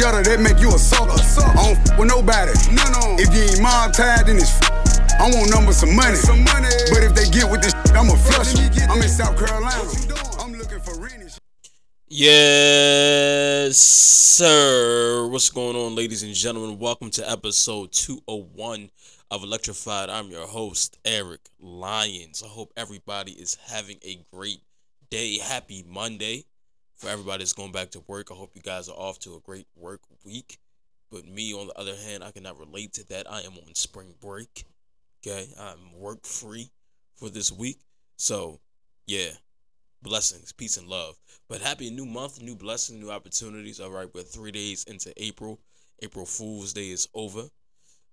together, they make you a sucker. I don't f with nobody. No, no. If you ain't mob tied, then it's f- I want numbers some money. Some money. But if they get with this, I'ma flush 'em. I'm in South Carolina. I'm looking for Rennie. Yes, sir. What's going on, ladies and gentlemen? Welcome to episode 201 of Electrified. I'm your host, Eric Lyons. I hope everybody is having a great day. Happy Monday. For everybody that's going back to work, I hope you guys are off to a great work week. But me, on the other hand, I cannot relate to that. I am on spring break. Okay, I'm work free for this week. So, yeah, blessings, peace, and love. But happy new month, new blessings, new opportunities. All right, we're three days into April. April Fool's Day is over.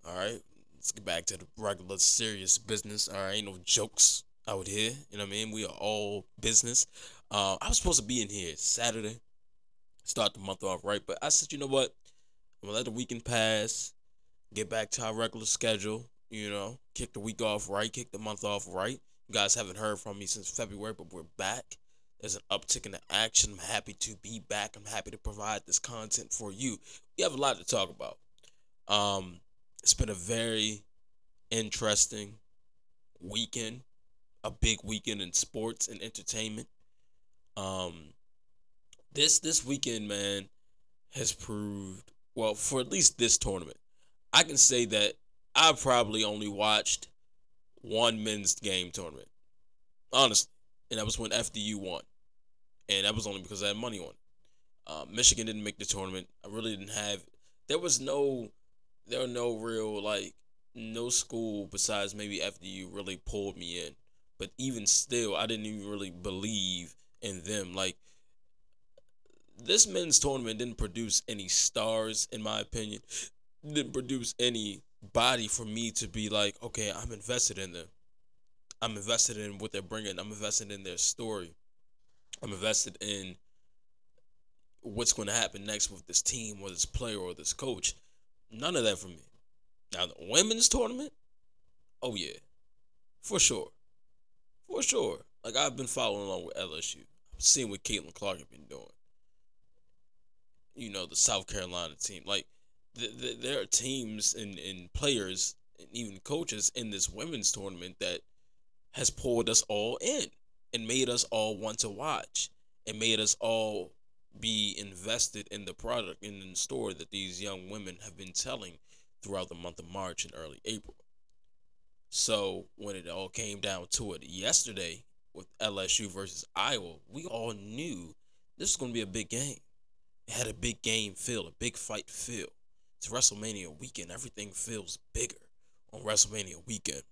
All right, let's get back to the regular serious business. All right, ain't no jokes out here. You know what I mean? We are all business. Uh, I was supposed to be in here Saturday, start the month off right, but I said, you know what? I'm gonna let the weekend pass, get back to our regular schedule. You know, kick the week off right, kick the month off right. You guys haven't heard from me since February, but we're back. There's an uptick in the action. I'm happy to be back. I'm happy to provide this content for you. We have a lot to talk about. Um, it's been a very interesting weekend, a big weekend in sports and entertainment. Um, this this weekend, man, has proved well for at least this tournament. I can say that I probably only watched one men's game tournament, honestly, and that was when FDU won, and that was only because I had money on. Uh, Michigan didn't make the tournament. I really didn't have. There was no, there were no real like no school besides maybe FDU really pulled me in. But even still, I didn't even really believe in them. Like this men's tournament didn't produce any stars, in my opinion. Didn't produce any body for me to be like, okay, I'm invested in them. I'm invested in what they're bringing. I'm invested in their story. I'm invested in what's going to happen next with this team or this player or this coach. None of that for me. Now, the women's tournament, oh, yeah, for sure. For sure. Like, I've been following along with LSU. I've seen what Caitlin Clark has been doing. You know, the South Carolina team. Like, th- th- there are teams and, and players and even coaches in this women's tournament that has pulled us all in and made us all want to watch and made us all be invested in the product and in the story that these young women have been telling throughout the month of March and early April. So when it all came down to it yesterday with LSU versus Iowa, we all knew this was going to be a big game. It had a big game feel, a big fight feel. It's WrestleMania weekend. Everything feels bigger on WrestleMania weekend.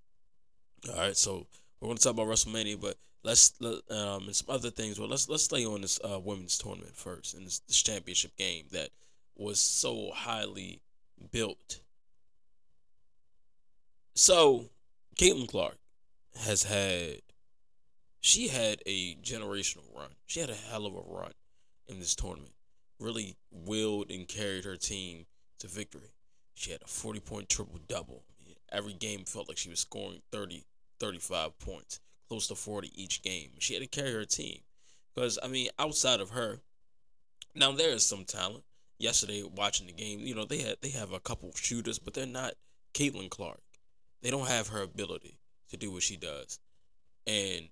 All right, so we're going to talk about WrestleMania, but let's um and some other things. Well, let's let's stay on this uh, women's tournament first and this, this championship game that was so highly built. So, Caitlin Clark has had she had a generational run. She had a hell of a run in this tournament. Really willed and carried her team to victory. She had a 40 point triple double. Every game felt like she was scoring 30, 35 points, close to 40 each game. She had to carry her team. Because, I mean, outside of her, now there is some talent. Yesterday, watching the game, you know, they had they have a couple shooters, but they're not Caitlin Clark. They don't have her ability to do what she does. And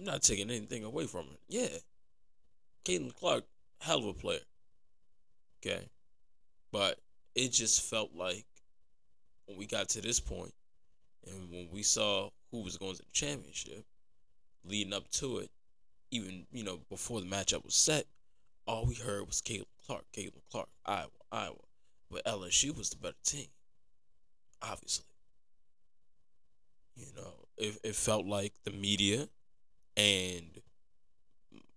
I'm not taking anything away from her. Yeah. Caitlin Clark, hell of a player. Okay. But it just felt like when we got to this point and when we saw who was going to the championship, leading up to it, even, you know, before the matchup was set, all we heard was Caitlin Clark, Caitlin Clark, Iowa, Iowa. But LSU was the better team, obviously. You know, it, it felt like the media and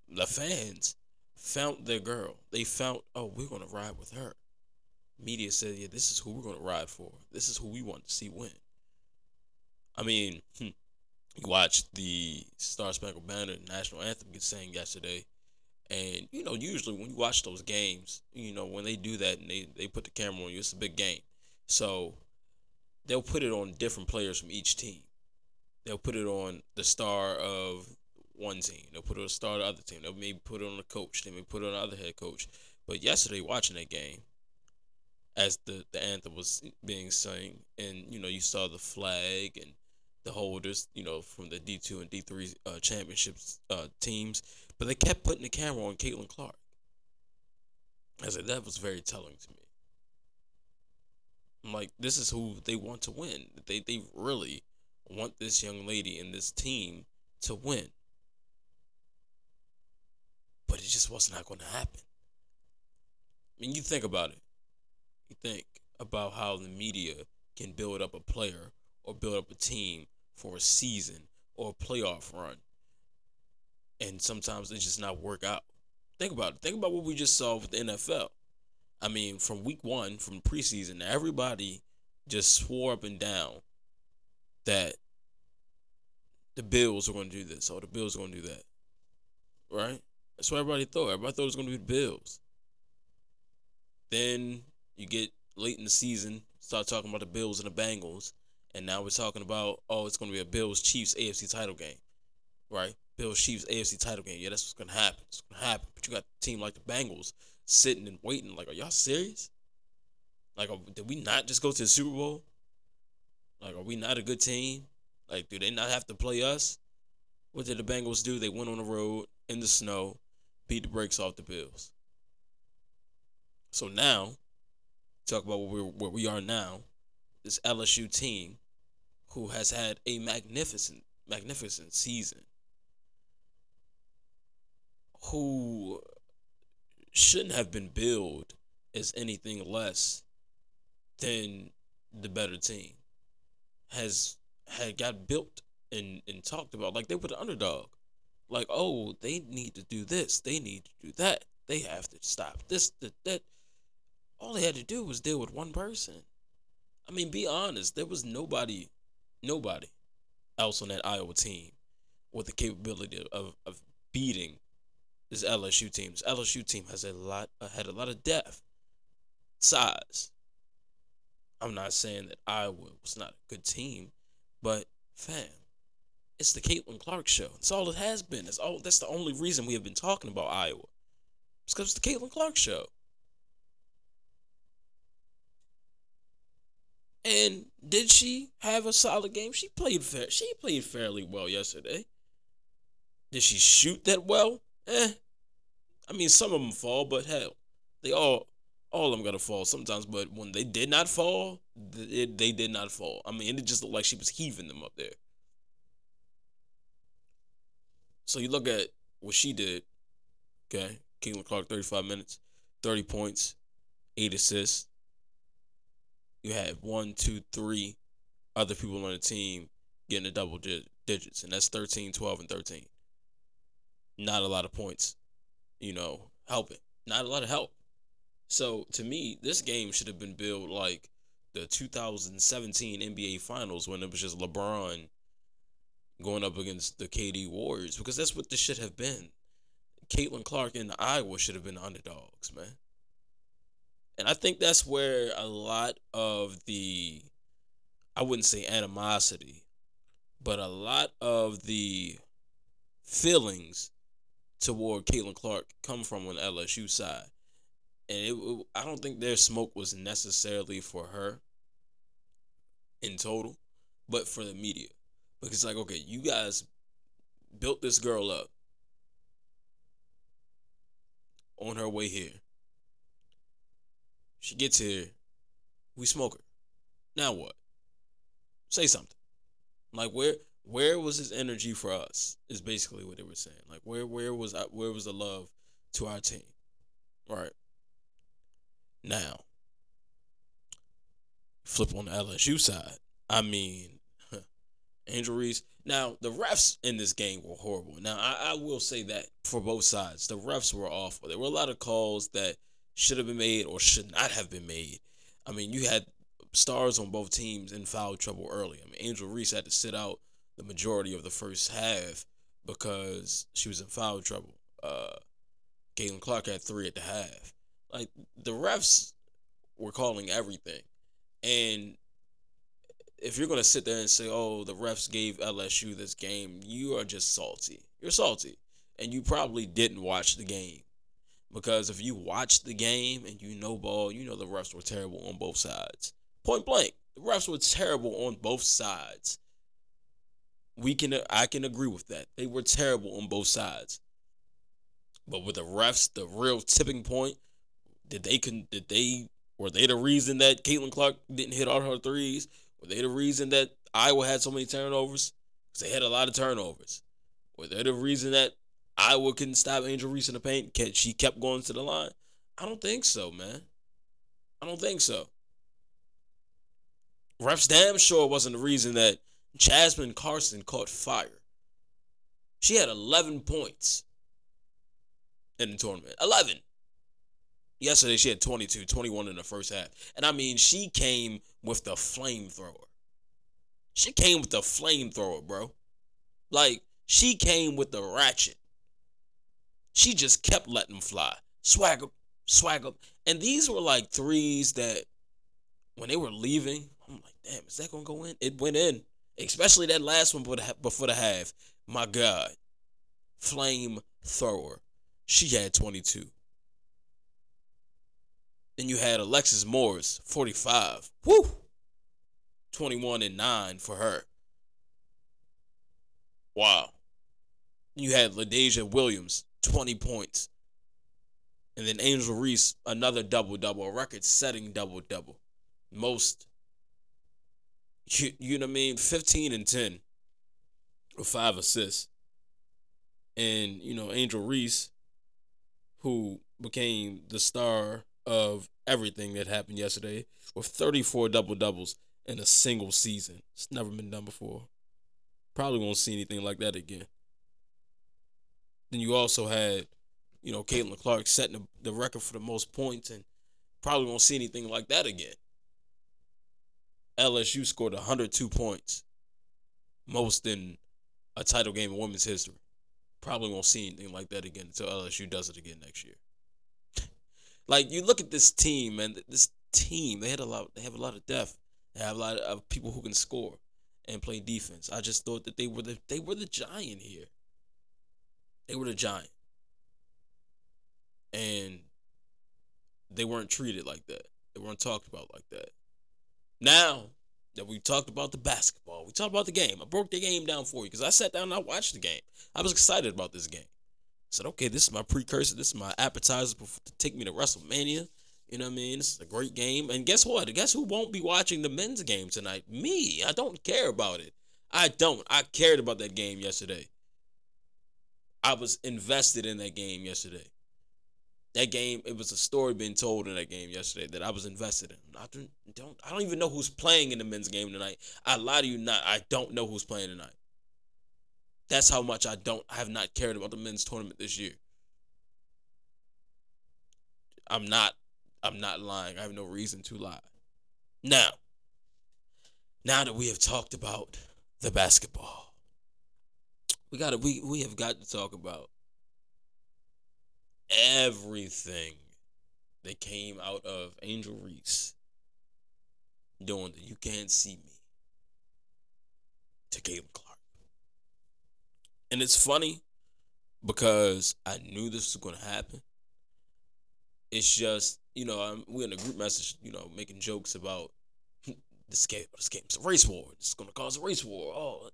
the fans found their girl. They found, oh, we're to ride with her. Media said, yeah, this is who we're to ride for. This is who we want to see win. I mean, you watched the Star Spangled Banner national anthem get sang yesterday. And, you know, usually when you watch those games, you know, when they do that and they, they put the camera on you, it's a big game. So they'll put it on different players from each team. They'll put it on the star of one team. They'll put on a star the other team. They'll maybe put it on a coach. They may put it on another head coach. But yesterday, watching that game, as the, the anthem was being sung, and you know, you saw the flag and the holders, you know, from the D two and D three uh, championships uh, teams, but they kept putting the camera on Caitlin Clark. I said that was very telling to me. I'm like, this is who they want to win. They they really want this young lady and this team to win. But it just was not going to happen. I mean, you think about it. You think about how the media can build up a player or build up a team for a season or a playoff run. And sometimes it just not work out. Think about it. Think about what we just saw with the NFL. I mean, from week one, from preseason, everybody just swore up and down that the Bills are going to do this or the Bills are going to do that. Right? That's what everybody thought. Everybody thought it was going to be the Bills. Then you get late in the season, start talking about the Bills and the Bengals, and now we're talking about oh, it's going to be a Bills Chiefs AFC title game, right? Bills Chiefs AFC title game. Yeah, that's what's going to happen. It's going to happen. But you got a team like the Bengals sitting and waiting. Like, are y'all serious? Like, did we not just go to the Super Bowl? Like, are we not a good team? Like, do they not have to play us? What did the Bengals do? They went on the road in the snow, beat the brakes off the Bills. So now, talk about where, where we are now. This LSU team, who has had a magnificent, magnificent season, who shouldn't have been billed as anything less than the better team, has had got built and, and talked about like they were the underdog. Like, oh, they need to do this, they need to do that, they have to stop this, that, that. All they had to do was deal with one person. I mean, be honest, there was nobody, nobody else on that Iowa team with the capability of, of beating this LSU team. This LSU team has a lot uh, had a lot of depth, size. I'm not saying that Iowa was not a good team, but fam, it's the Caitlin Clark show. It's all it has been. That's all. That's the only reason we have been talking about Iowa. It's because it's the Caitlin Clark show. And did she have a solid game? She played fair. She played fairly well yesterday. Did she shoot that well? Eh. I mean, some of them fall, but hell, they all all of them gotta fall sometimes. But when they did not fall, they, they did not fall. I mean, it just looked like she was heaving them up there. So you look at what she did. Okay, Caitlin Clark, thirty-five minutes, thirty points, eight assists. You had one, two, three other people on the team getting the double digits, and that's 13, 12, and 13. Not a lot of points, you know, helping. Not a lot of help. So to me, this game should have been built like the 2017 NBA Finals when it was just LeBron going up against the KD Warriors because that's what this should have been. Caitlin Clark and Iowa should have been underdogs, man. And I think that's where a lot of the, I wouldn't say animosity, but a lot of the feelings toward Caitlin Clark come from on LSU side. And it, I don't think their smoke was necessarily for her in total, but for the media. Because, like, okay, you guys built this girl up on her way here. She gets here, we smoke her. Now what? Say something. Like where where was his energy for us? Is basically what they were saying. Like where where was I, where was the love to our team? Right. Now, flip on the LSU side. I mean, Reese. Now, the refs in this game were horrible. Now, I, I, will say that for both sides, the refs were awful. There were a lot of calls that should have been made or should not have been made. I mean, you had stars on both teams in foul trouble early. I mean, Angel Reese had to sit out the majority of the first half because she was in foul trouble. Uh, Caitlin Clark had three at the half. Like the refs were calling everything, and if you're gonna sit there and say, "Oh, the refs gave LSU this game," you are just salty. You're salty. And you probably didn't watch the game. Because if you watch the game and you know ball, you know the refs were terrible on both sides. Point blank. The refs were terrible on both sides. We can I can agree with that. They were terrible on both sides. But with the refs, the real tipping point, did they can did they were they the reason that Caitlin Clark didn't hit all her threes? Were they the reason that Iowa had so many turnovers? Because they had a lot of turnovers. Were they the reason that Iowa couldn't stop Angel Reese in the paint? She kept going to the line. I don't think so, man. I don't think so. Refs damn sure wasn't the reason that Jasmine Carson caught fire. She had 11 points in the tournament. 11. Yesterday she had 22, 21 in the first half. And I mean, she came with the flamethrower. She came with the flamethrower, bro. Like, she came with the ratchet. She just kept letting fly. Swag up, swag up. And these were like threes that when they were leaving, I'm like, damn, is that gonna go in? It went in. Especially that last one before the half. My God. Flame thrower. She had 22. Then you had Alexis Morris, 45. Woo! 21 and 9 for her. Wow. You had LaDazia Williams, 20 points. And then Angel Reese, another double double, a record setting double double. Most, you, you know what I mean? 15 and 10 with five assists. And, you know, Angel Reese, who became the star of everything that happened yesterday with 34 double doubles in a single season. It's never been done before. Probably won't see anything like that again. Then you also had, you know, Caitlin Clark setting the, record for the most points and probably won't see anything like that again. LSU scored 102 points, most in a title game in women's history. Probably won't see anything like that again until LSU does it again next year. Like you look at this team, and this team they had a lot. They have a lot of depth. They have a lot of people who can score and play defense. I just thought that they were the they were the giant here. They were the giant, and they weren't treated like that. They weren't talked about like that. Now that we talked about the basketball, we talked about the game. I broke the game down for you because I sat down and I watched the game. I was excited about this game said, okay, this is my precursor. This is my appetizer to take me to WrestleMania. You know what I mean? This is a great game. And guess what? Guess who won't be watching the men's game tonight? Me. I don't care about it. I don't. I cared about that game yesterday. I was invested in that game yesterday. That game, it was a story being told in that game yesterday that I was invested in. I don't, don't I don't even know who's playing in the men's game tonight. I lie to you not. I don't know who's playing tonight. That's how much I don't I have not cared about the men's tournament this year. I'm not I'm not lying. I have no reason to lie. Now, now that we have talked about the basketball, we got to we we have got to talk about everything that came out of Angel Reese doing the "You Can't See Me" to Caitlin Clark. And it's funny because I knew this was going to happen. It's just, you know, I'm, we're in a group message, you know, making jokes about this game. This game's a race war. It's going to cause a race war. Oh,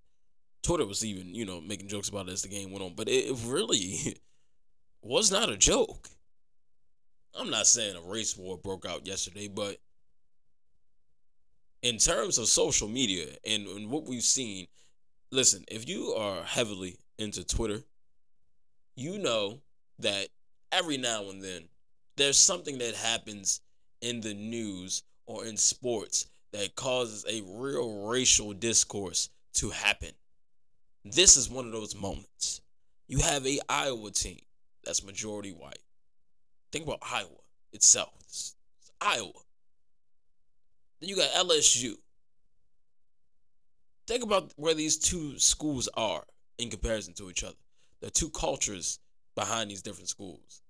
Twitter was even, you know, making jokes about it as the game went on. But it, it really was not a joke. I'm not saying a race war broke out yesterday, but in terms of social media and, and what we've seen, listen, if you are heavily into Twitter, you know that every now and then there's something that happens in the news or in sports that causes a real racial discourse to happen. This is one of those moments. You have a Iowa team that's majority white. Think about Iowa itself. It's, it's Iowa. Then you got LSU. Think about where these two schools are in comparison to each other. the two cultures behind these different schools.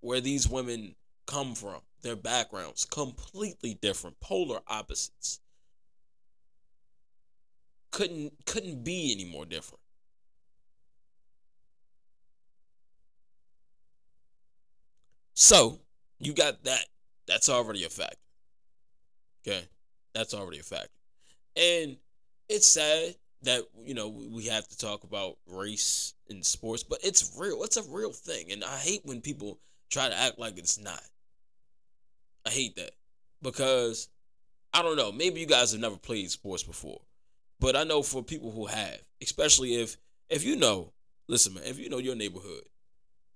Where these women come from, their backgrounds, completely different, polar opposites. Couldn't couldn't be any more different. So you got that. That's already a fact. Okay. That's already a fact. And it's sad that you know we have to talk about race in sports, but it's real. It's a real thing, and I hate when people try to act like it's not. I hate that because I don't know. Maybe you guys have never played sports before, but I know for people who have, especially if if you know, listen, man, if you know your neighborhood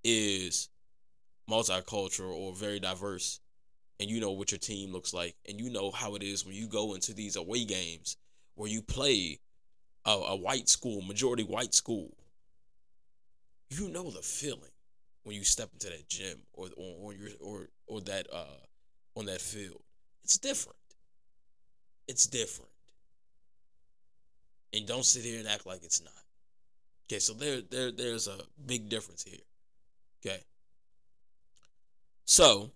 is multicultural or very diverse, and you know what your team looks like, and you know how it is when you go into these away games where you play a, a white school, majority white school, you know the feeling when you step into that gym or or, or your or or that uh on that field. It's different. It's different. And don't sit here and act like it's not. Okay, so there there there's a big difference here. Okay. So,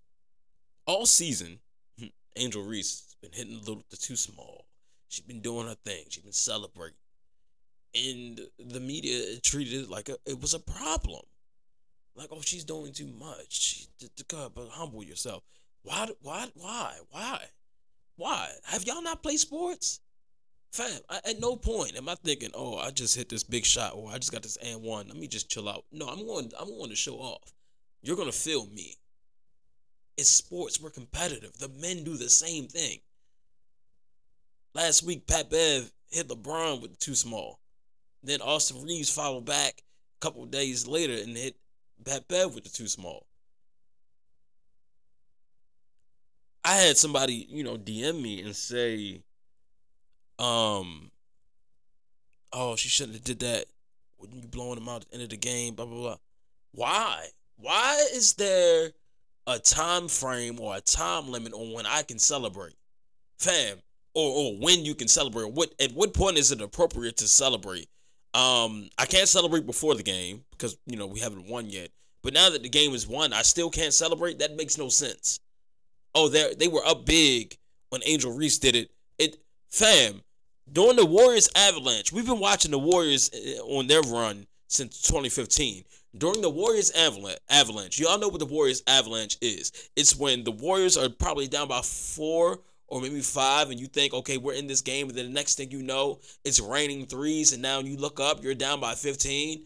all season, Angel Reese has been hitting a little too small. She's been doing her thing. She's been celebrating. And the media treated it like a, it was a problem. Like, oh, she's doing too much. She, but humble yourself. Why? Why? Why? Why? Why? Have y'all not played sports? Fam, I, at no point am I thinking, oh, I just hit this big shot or I just got this and one. Let me just chill out. No, I'm going. I'm going to show off. You're gonna feel me. It's sports. We're competitive. The men do the same thing. Last week, Pat Bev hit LeBron with too small. Then Austin Reaves followed back a couple days later and hit Pat Bev with the too small. I had somebody, you know, DM me and say, um, oh, she shouldn't have did that. When you blowing them out at the end of the game, blah blah blah. Why? Why is there a time frame or a time limit on when I can celebrate, fam, or or when you can celebrate? What at what point is it appropriate to celebrate? Um, I can't celebrate before the game because you know we haven't won yet. But now that the game is won, I still can't celebrate. That makes no sense oh, they they were up big when Angel Reese did it. It fam during the Warriors avalanche. We've been watching the Warriors eh, on their run since 2015. During the Warriors avalanche, y'all know what the Warriors avalanche is. It's when the Warriors are probably down by four or maybe five, and you think, okay, we're in this game, and then the next thing you know, it's raining threes, and now you look up, you're down by 15.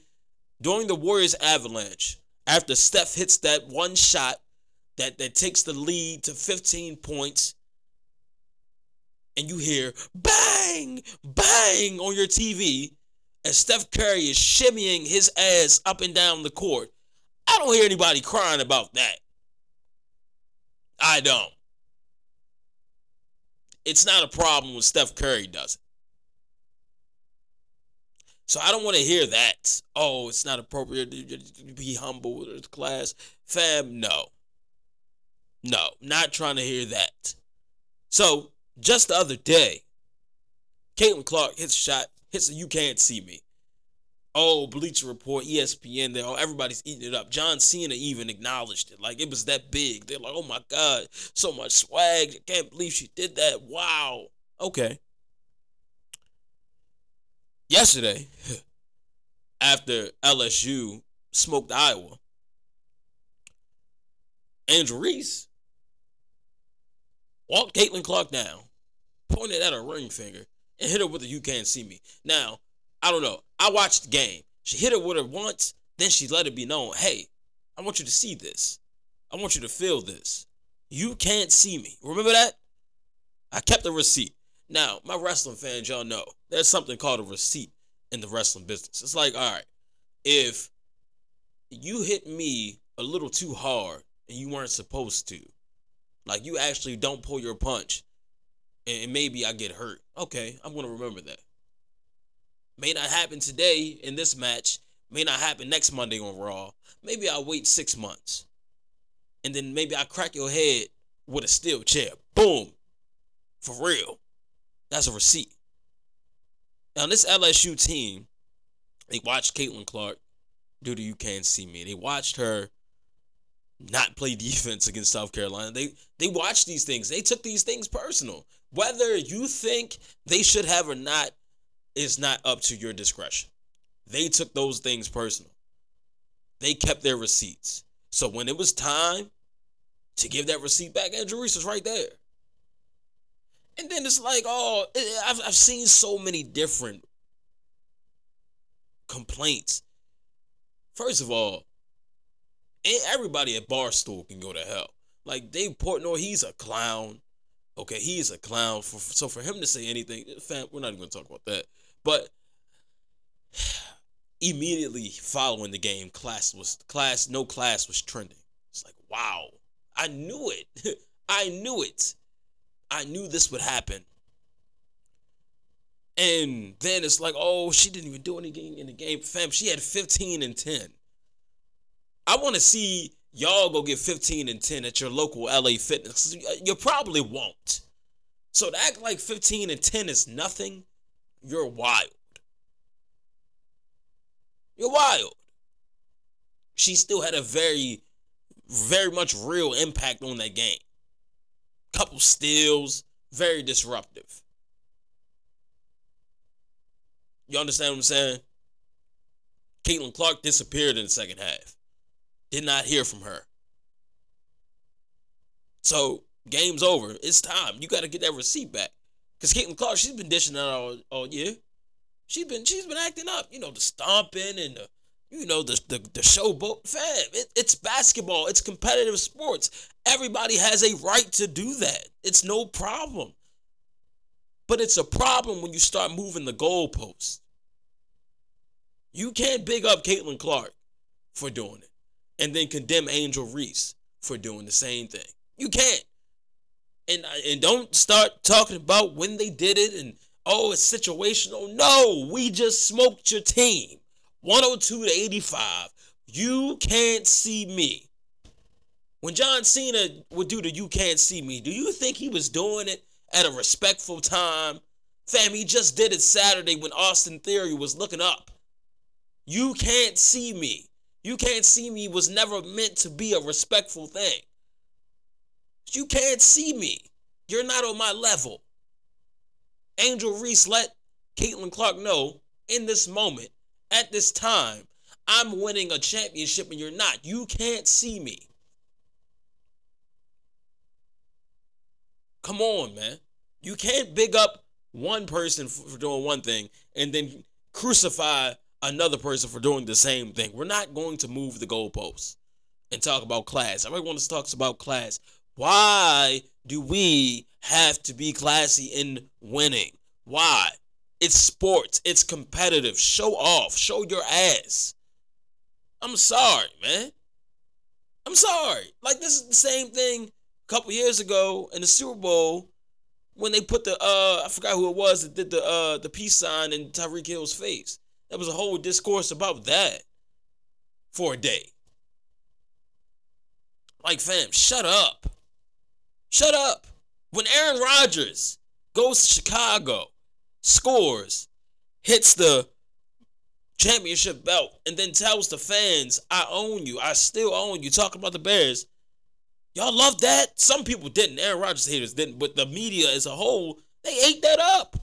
During the Warriors avalanche, after Steph hits that one shot that that takes the lead to 15 points and you hear bang bang on your TV and Steph Curry is shimmying his ass up and down the court. I don't hear anybody crying about that. I don't. It's not a problem when Steph Curry does it. So I don't want to hear that. Oh, it's not appropriate to be humble with the class. Fam, no. No, not trying to hear that. So, just the other day, Caitlin Clark hits a shot, hits a you can't see me. Oh, Bleacher Report, ESPN, they all everybody's eating it up. John Cena even acknowledged it. Like it was that big. They're like, oh my God, so much swag. I can't believe she did that. Wow. Okay. Yesterday, after LSU smoked Iowa, Angel Reese walked Caitlin Clark down, pointed at her ring finger, and hit her with a "You can't see me." Now, I don't know. I watched the game. She hit her with her once, then she let it be known, "Hey, I want you to see this. I want you to feel this. You can't see me." Remember that? I kept the receipt. Now, my wrestling fans, y'all know there's something called a receipt in the wrestling business. It's like, all right, if you hit me a little too hard and you weren't supposed to, like you actually don't pull your punch, and maybe I get hurt. Okay, I'm gonna remember that. May not happen today in this match. May not happen next Monday on Raw. Maybe I'll wait six months, and then maybe I crack your head with a steel chair. Boom, for real. That's a receipt. Now this LSU team, they watched Caitlin Clark do the You Can't See Me. They watched her not play defense against South Carolina. They they watched these things. They took these things personal. Whether you think they should have or not is not up to your discretion. They took those things personal. They kept their receipts. So when it was time to give that receipt back. Angel Reese was right there. And then it's like, oh, eh, I've, I've seen so many different complaints. First of all, everybody at Barstool can go to hell. Like Dave Portnoy, he's a clown. Okay, he's a clown. For, so for him to say anything, fam, we're not even gonna talk about that. But immediately following the game, class was class, no class was trending. It's like, wow, I knew it. I knew it. I knew this would happen. And then it's like, oh, she didn't even do anything in the game. Fam, she had 15 and 10. I want to see y'all go get 15 and 10 at your local LA Fitness. Uh, you probably won't. So to act like 15 and 10 is nothing, you're wild. You're wild. She still had a very, very much real impact on that game. Couple steals, very disruptive. You understand what I'm saying? Caitlin Clark disappeared in the second half. Did not hear from her. So game's over. It's time. You got to get that receipt back. Cause Caitlin Clark, she's been dishing out all, all year. She's been she's been acting up. You know the stomping and the you know the the, the showboat. Fam, it, it's basketball. It's competitive sports. Everybody has a right to do that. It's no problem. But it's a problem when you start moving the goalpost. You can't big up Caitlin Clark for doing it and then condemn Angel Reese for doing the same thing. You can't. And and don't start talking about when they did it and oh it's situational. No, we just smoked your team. 102 to 85. You can't see me. When John Cena would do the you can't see me, do you think he was doing it at a respectful time? Fam, he just did it Saturday when Austin Theory was looking up. You can't see me. You can't see me was never meant to be a respectful thing. You can't see me. You're not on my level. Angel Reese let Caitlin Clark know in this moment, at this time, I'm winning a championship and you're not. You can't see me. Come on, man. You can't big up one person for doing one thing and then crucify another person for doing the same thing. We're not going to move the goalposts and talk about class. Everyone talks about class. Why do we have to be classy in winning? Why? It's sports. It's competitive. Show off. Show your ass. I'm sorry, man. I'm sorry. Like this is the same thing a couple years ago in the Super Bowl when they put the uh I forgot who it was that did the uh the peace sign in Tyreek Hill's face. There was a whole discourse about that for a day. Like, fam, shut up. Shut up. When Aaron Rodgers goes to Chicago, scores, hits the championship belt, and then tells the fans, I own you, I still own you, talking about the Bears. Y'all love that? Some people didn't. Aaron Rodgers haters didn't, but the media as a whole, they ate that up.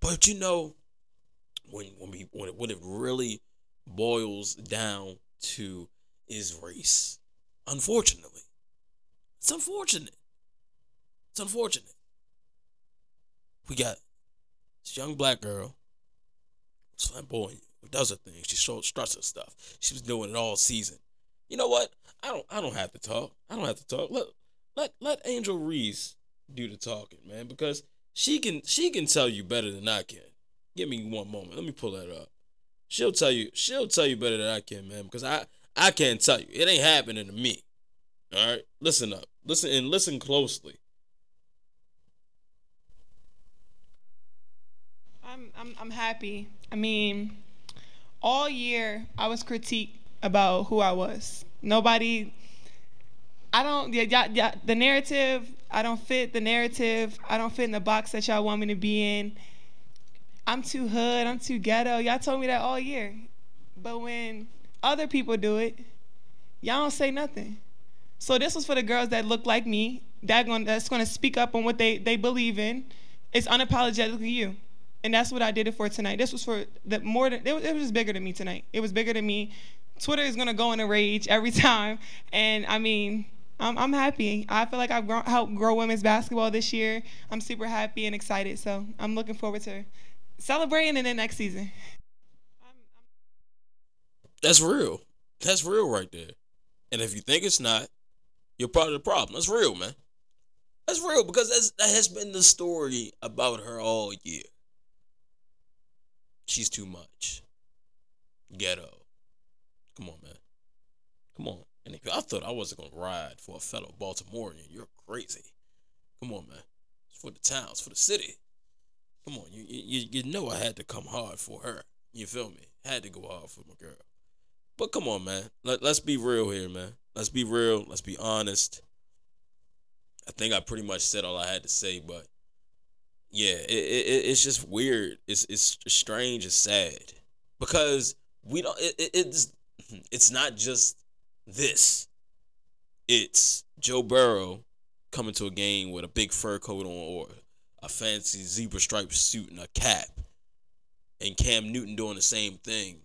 But you know, when when we when it, what it really boils down to is race. Unfortunately, it's unfortunate. It's unfortunate. We got this young black girl, flamboyant, who does her thing. She shows struts her stuff. She was doing it all season. You know what? I don't I don't have to talk. I don't have to talk. Let let let Angel Reese do the talking, man, because she can she can tell you better than I can. Give me one moment. Let me pull that up. She'll tell you. She'll tell you better than I can, man. Because I I can't tell you. It ain't happening to me. All right. Listen up. Listen and listen closely. I'm I'm I'm happy. I mean, all year I was critiqued about who I was. Nobody. I don't. Yeah, yeah, yeah. The narrative I don't fit the narrative. I don't fit in the box that y'all want me to be in. I'm too hood. I'm too ghetto. Y'all told me that all year. But when other people do it, y'all don't say nothing. So this was for the girls that look like me, that going that's to speak up on what they they believe in. It's unapologetically you, and that's what I did it for tonight. This was for the more than it was, it was just bigger than me tonight. It was bigger than me Twitter is gonna go in a rage every time. And I mean, I'm, I'm happy. I feel like I've grown, helped grow women's basketball this year. I'm super happy and excited. So I'm looking forward to celebrating in the next season. That's real. That's real right there. And if you think it's not, you're part of the problem. That's real, man. That's real because that's, that has been the story about her all year. She's too much. Ghetto. Come on, man. Come on. And if I thought I wasn't gonna ride for a fellow Baltimorean, you're crazy. Come on, man. It's for the town. It's for the city. Come on, you you you know I had to come hard for her. You feel me? Had to go hard for my girl. But come on, man. Let, let's be real here, man. Let's be real. Let's be honest. I think I pretty much said all I had to say, but yeah, it, it it's just weird. It's it's strange. It's sad because we don't. It, it, it's it's not just this. It's Joe Burrow coming to a game with a big fur coat on or a fancy zebra striped suit and a cap, and Cam Newton doing the same thing.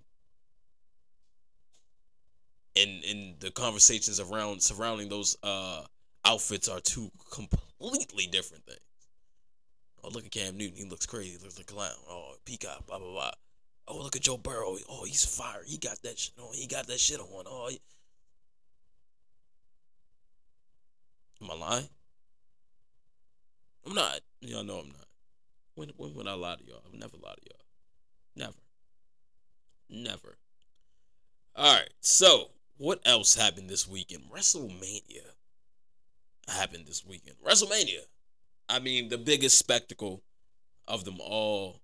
And and the conversations around surrounding those uh outfits are two completely different things. Oh, look at Cam Newton. He looks crazy. He looks like a clown. Oh, Peacock, blah, blah, blah. Oh, look at Joe Burrow. Oh, he's fire. He got that shit on. He got that shit on. Oh, he... Am I lying? I'm not. Y'all know I'm not. When, when would I lie to y'all? I've never lied to y'all. Never. Never. All right. So, what else happened this weekend? WrestleMania happened this weekend. WrestleMania. I mean, the biggest spectacle of them all.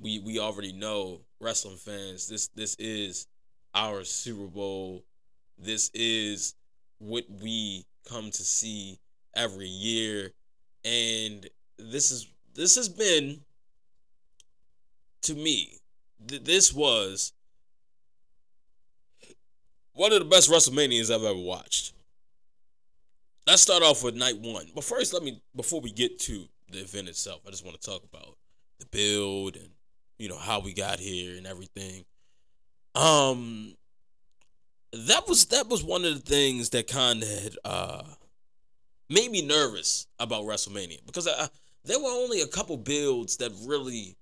We we already know wrestling fans. This this is our Super Bowl. This is what we come to see every year, and this is this has been to me. Th- this was one of the best WrestleManias I've ever watched let's start off with night one. But first, let me before we get to the event itself, I just want to talk about the build and you know how we got here and everything. Um, that was that was one of the things that kind of had uh made me nervous about WrestleMania because I, there were only a couple builds that really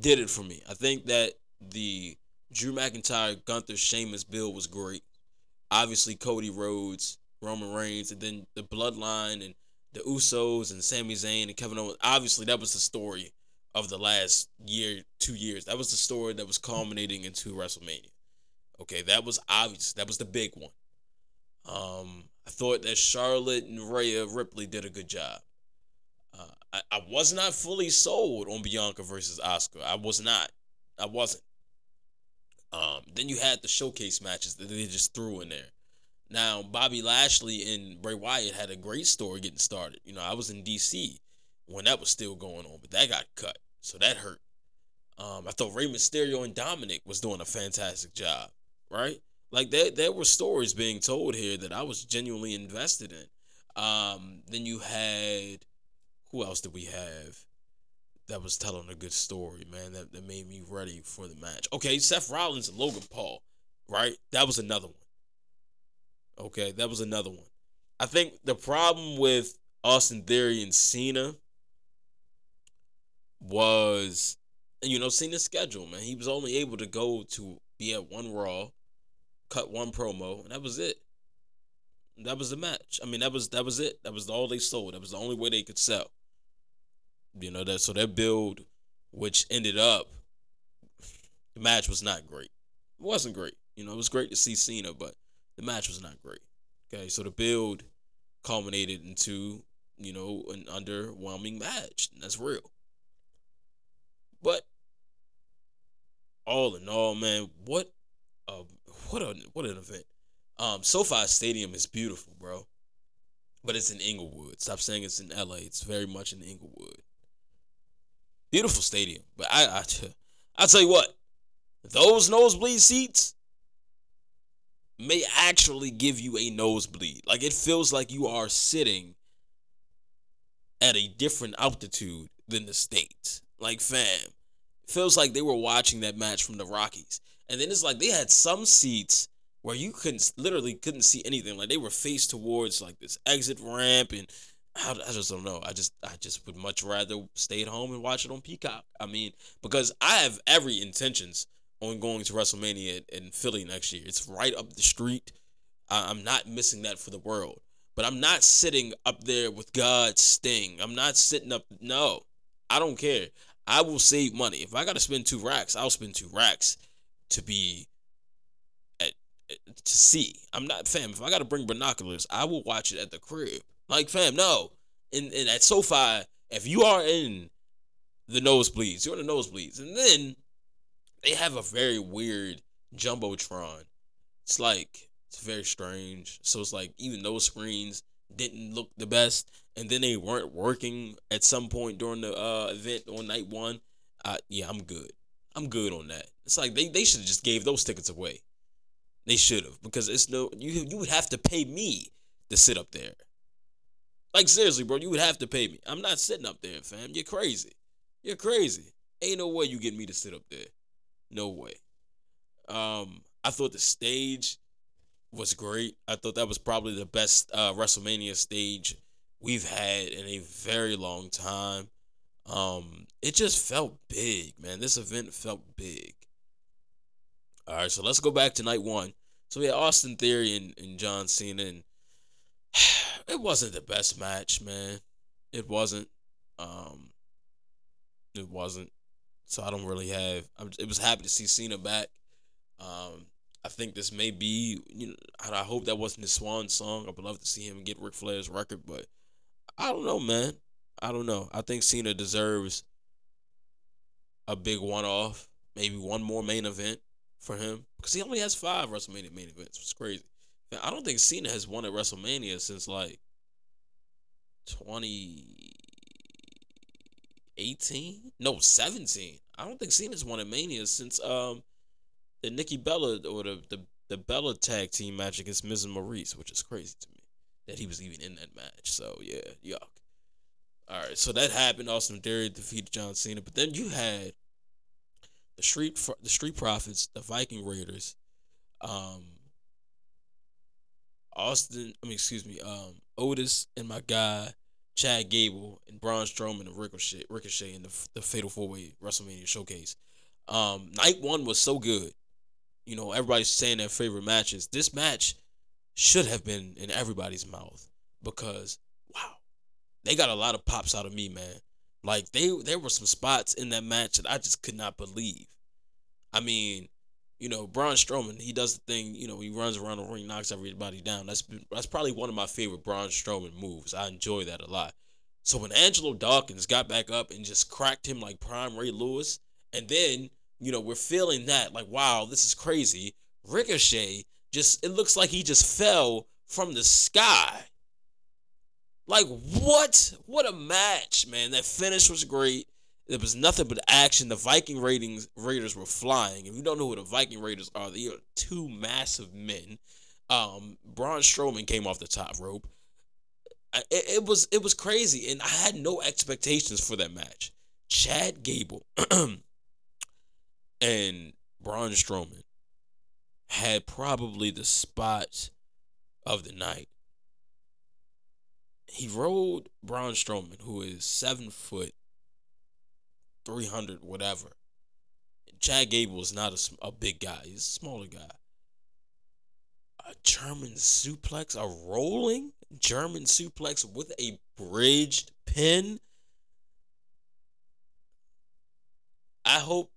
did it for me. I think that the Drew McIntyre Gunther Sheamus build was great. Obviously, Cody Rhodes Roman Reigns, and then the Bloodline and the Usos and Sami Zayn and Kevin Owens. Obviously, that was the story of the last year, two years. That was the story that was culminating into WrestleMania. Okay, that was obvious. That was the big one. Um, I thought that Charlotte and Rhea Ripley did a good job. Uh, I, I was not fully sold on Bianca versus Asuka. I was not. I wasn't. Um, then you had the showcase matches that they just threw in there. Now, Bobby Lashley and Bray Wyatt had a great story getting started. You know, I was in DC when that was still going on, but that got cut. So that hurt. Um, I thought Rey Mysterio and Dominik was doing a fantastic job, right? Like there, there were stories being told here that I was genuinely invested in. Um, then you had who else did we have that was telling a good story, man, that, that made me ready for the match. Okay, Seth Rollins and Logan Paul, right? That was another one. Okay, that was another one. I think the problem with Austin Theory and Cena was, you know, Cena's schedule, man. He was only able to go to be at one Raw, cut one promo, and that was it. That was the match. I mean, that was that was it. That was all they sold. That was the only way they could sell. You know that so that build, which ended up, the match was not great. It wasn't great. You know, it was great to see Cena, but the match was not great. Okay, so the build culminated into you know an underwhelming match. And that's real. But all in all, man, what a what a what an event. Um, SoFi Stadium is beautiful, bro. But it's in Inglewood. Stop saying it's in LA. It's very much in Inglewood. Beautiful stadium. But I I I tell you what, those nosebleed seats, may actually give you a nosebleed. Like it feels like you are sitting at a different altitude than the States. Like, fam, feels like they were watching that match from the Rockies. And then it's like they had some seats where you couldn't literally couldn't see anything. Like they were faced towards like this exit ramp, and I, just don't know. I just I just would much rather stay at home and watch it on Peacock. I mean, because I have every intentions on going to WrestleMania in Philly next year. It's right up the street. I'm not missing that for the world. But I'm not sitting up there with God's Sting. I'm not sitting up. No, I don't care. I will save money. If I got to spend two racks, I'll spend two racks to be at, to see. I'm not fam. If I got to bring binoculars, I will watch it at the crib. Like fam, no. And, and at SoFi, if you are in the nosebleeds, you're in the nosebleeds, and then they have a very weird jumbotron. It's like it's very strange. So it's like even those screens didn't look the best, and then they weren't working at some point during the uh, event on night one. Uh, yeah, I'm good. I'm good on that. It's like they, they should have just gave those tickets away. They should have because it's no you you would have to pay me to sit up there. Like seriously, bro, you would have to pay me. I'm not sitting up there, fam. You're crazy. You're crazy. Ain't no way you get me to sit up there. No way. Um, I thought the stage was great. I thought that was probably the best uh, WrestleMania stage we've had in a very long time. Um, it just felt big, man. This event felt big. All right, so let's go back to night one. So we had Austin Theory and, and John Cena, and it wasn't the best match, man. It wasn't. Um, it wasn't. So I don't really have. I'm, it was happy to see Cena back. Um, I think this may be, you know, I hope that wasn't his swan song. I would love to see him get Ric Flair's record, but I don't know, man. I don't know. I think Cena deserves a big one off, maybe one more main event for him because he only has five WrestleMania main events. It's crazy. I don't think Cena has won at WrestleMania since like 2018. No, 17. I don't think Cena's won at Mania since um the Nikki Bella or the, the the Bella tag team match against Miz and Maryse, which is crazy to me that he was even in that match. So yeah, yuck. All right, so that happened. Austin Theory defeated John Cena, but then you had the street the Street Profits, the Viking Raiders, um, Austin. I mean, excuse me, um, Otis and my guy Chad Gable and Braun Strowman and Ricochet, Ricochet in the the Fatal Four Way WrestleMania Showcase. Um, night one was so good you know, everybody's saying their favorite matches. This match should have been in everybody's mouth because wow, they got a lot of pops out of me, man. Like they there were some spots in that match that I just could not believe. I mean, you know, Braun Strowman, he does the thing, you know, he runs around the ring, knocks everybody down. That's that's probably one of my favorite Braun Strowman moves. I enjoy that a lot. So when Angelo Dawkins got back up and just cracked him like prime Ray Lewis, and then you know, we're feeling that like, wow, this is crazy. Ricochet just, it looks like he just fell from the sky. Like, what? What a match, man. That finish was great. There was nothing but action. The Viking ratings Raiders were flying. If you don't know who the Viking Raiders are, they are two massive men. Um, Braun Strowman came off the top rope. It, it was it was crazy, and I had no expectations for that match. Chad Gable and Braun Strowman had probably the spot of the night. He rode Braun Strowman, who is seven foot, 300, whatever. Chad Gable is not a, a big guy, he's a smaller guy. A German suplex, a rolling German suplex with a bridged pin. I hope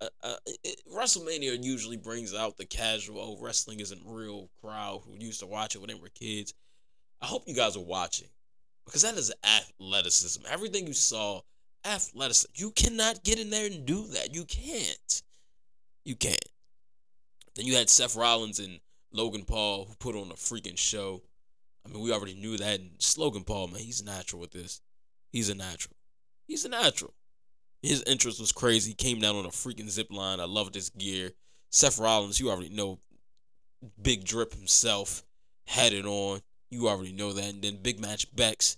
uh, uh, it, WrestleMania usually brings out the casual oh, wrestling isn't real crowd who used to watch it when they were kids. I hope you guys are watching because that is athleticism. Everything you saw, athleticism. You cannot get in there and do that. You can't. You can't. Then you had Seth Rollins and Logan Paul who put on a freaking show. I mean, we already knew that. And Logan Paul, man, he's natural with this. He's a natural. He's a natural. His interest was crazy. Came down on a freaking zip line. I love this gear. Seth Rollins, you already know, Big Drip himself had it on. You already know that. And then Big Match Bex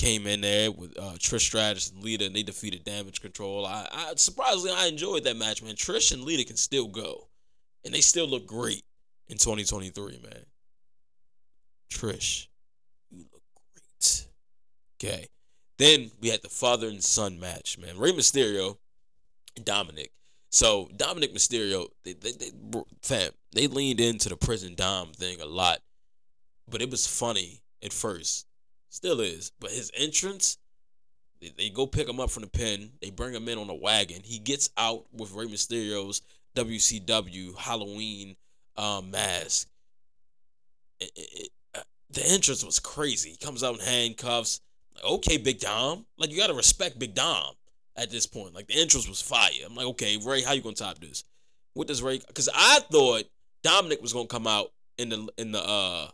came in there with uh, Trish Stratus and Lita, and they defeated Damage Control. I, I surprisingly I enjoyed that match, man. Trish and Lita can still go. and they still look great in 2023, man. Trish, you look great. Okay. Then we had the father and son match, man. Rey Mysterio and Dominik. So Dominik Mysterio, they, they, they, fam, they leaned into the prison Dom thing a lot, but it was funny at first, still is. But his entrance, they, they go pick him up from the pen, they bring him in on a wagon. He gets out with Rey Mysterio's WCW Halloween um, mask. It, it, uh, the entrance was crazy. He comes out in handcuffs. Like, okay, Big Dom. Like you gotta respect Big Dom at this point. Like the entrance was fire. I'm like, okay, Rey, how you gonna top this? What does Rey... Because I thought Dominik was gonna come out in the in the uh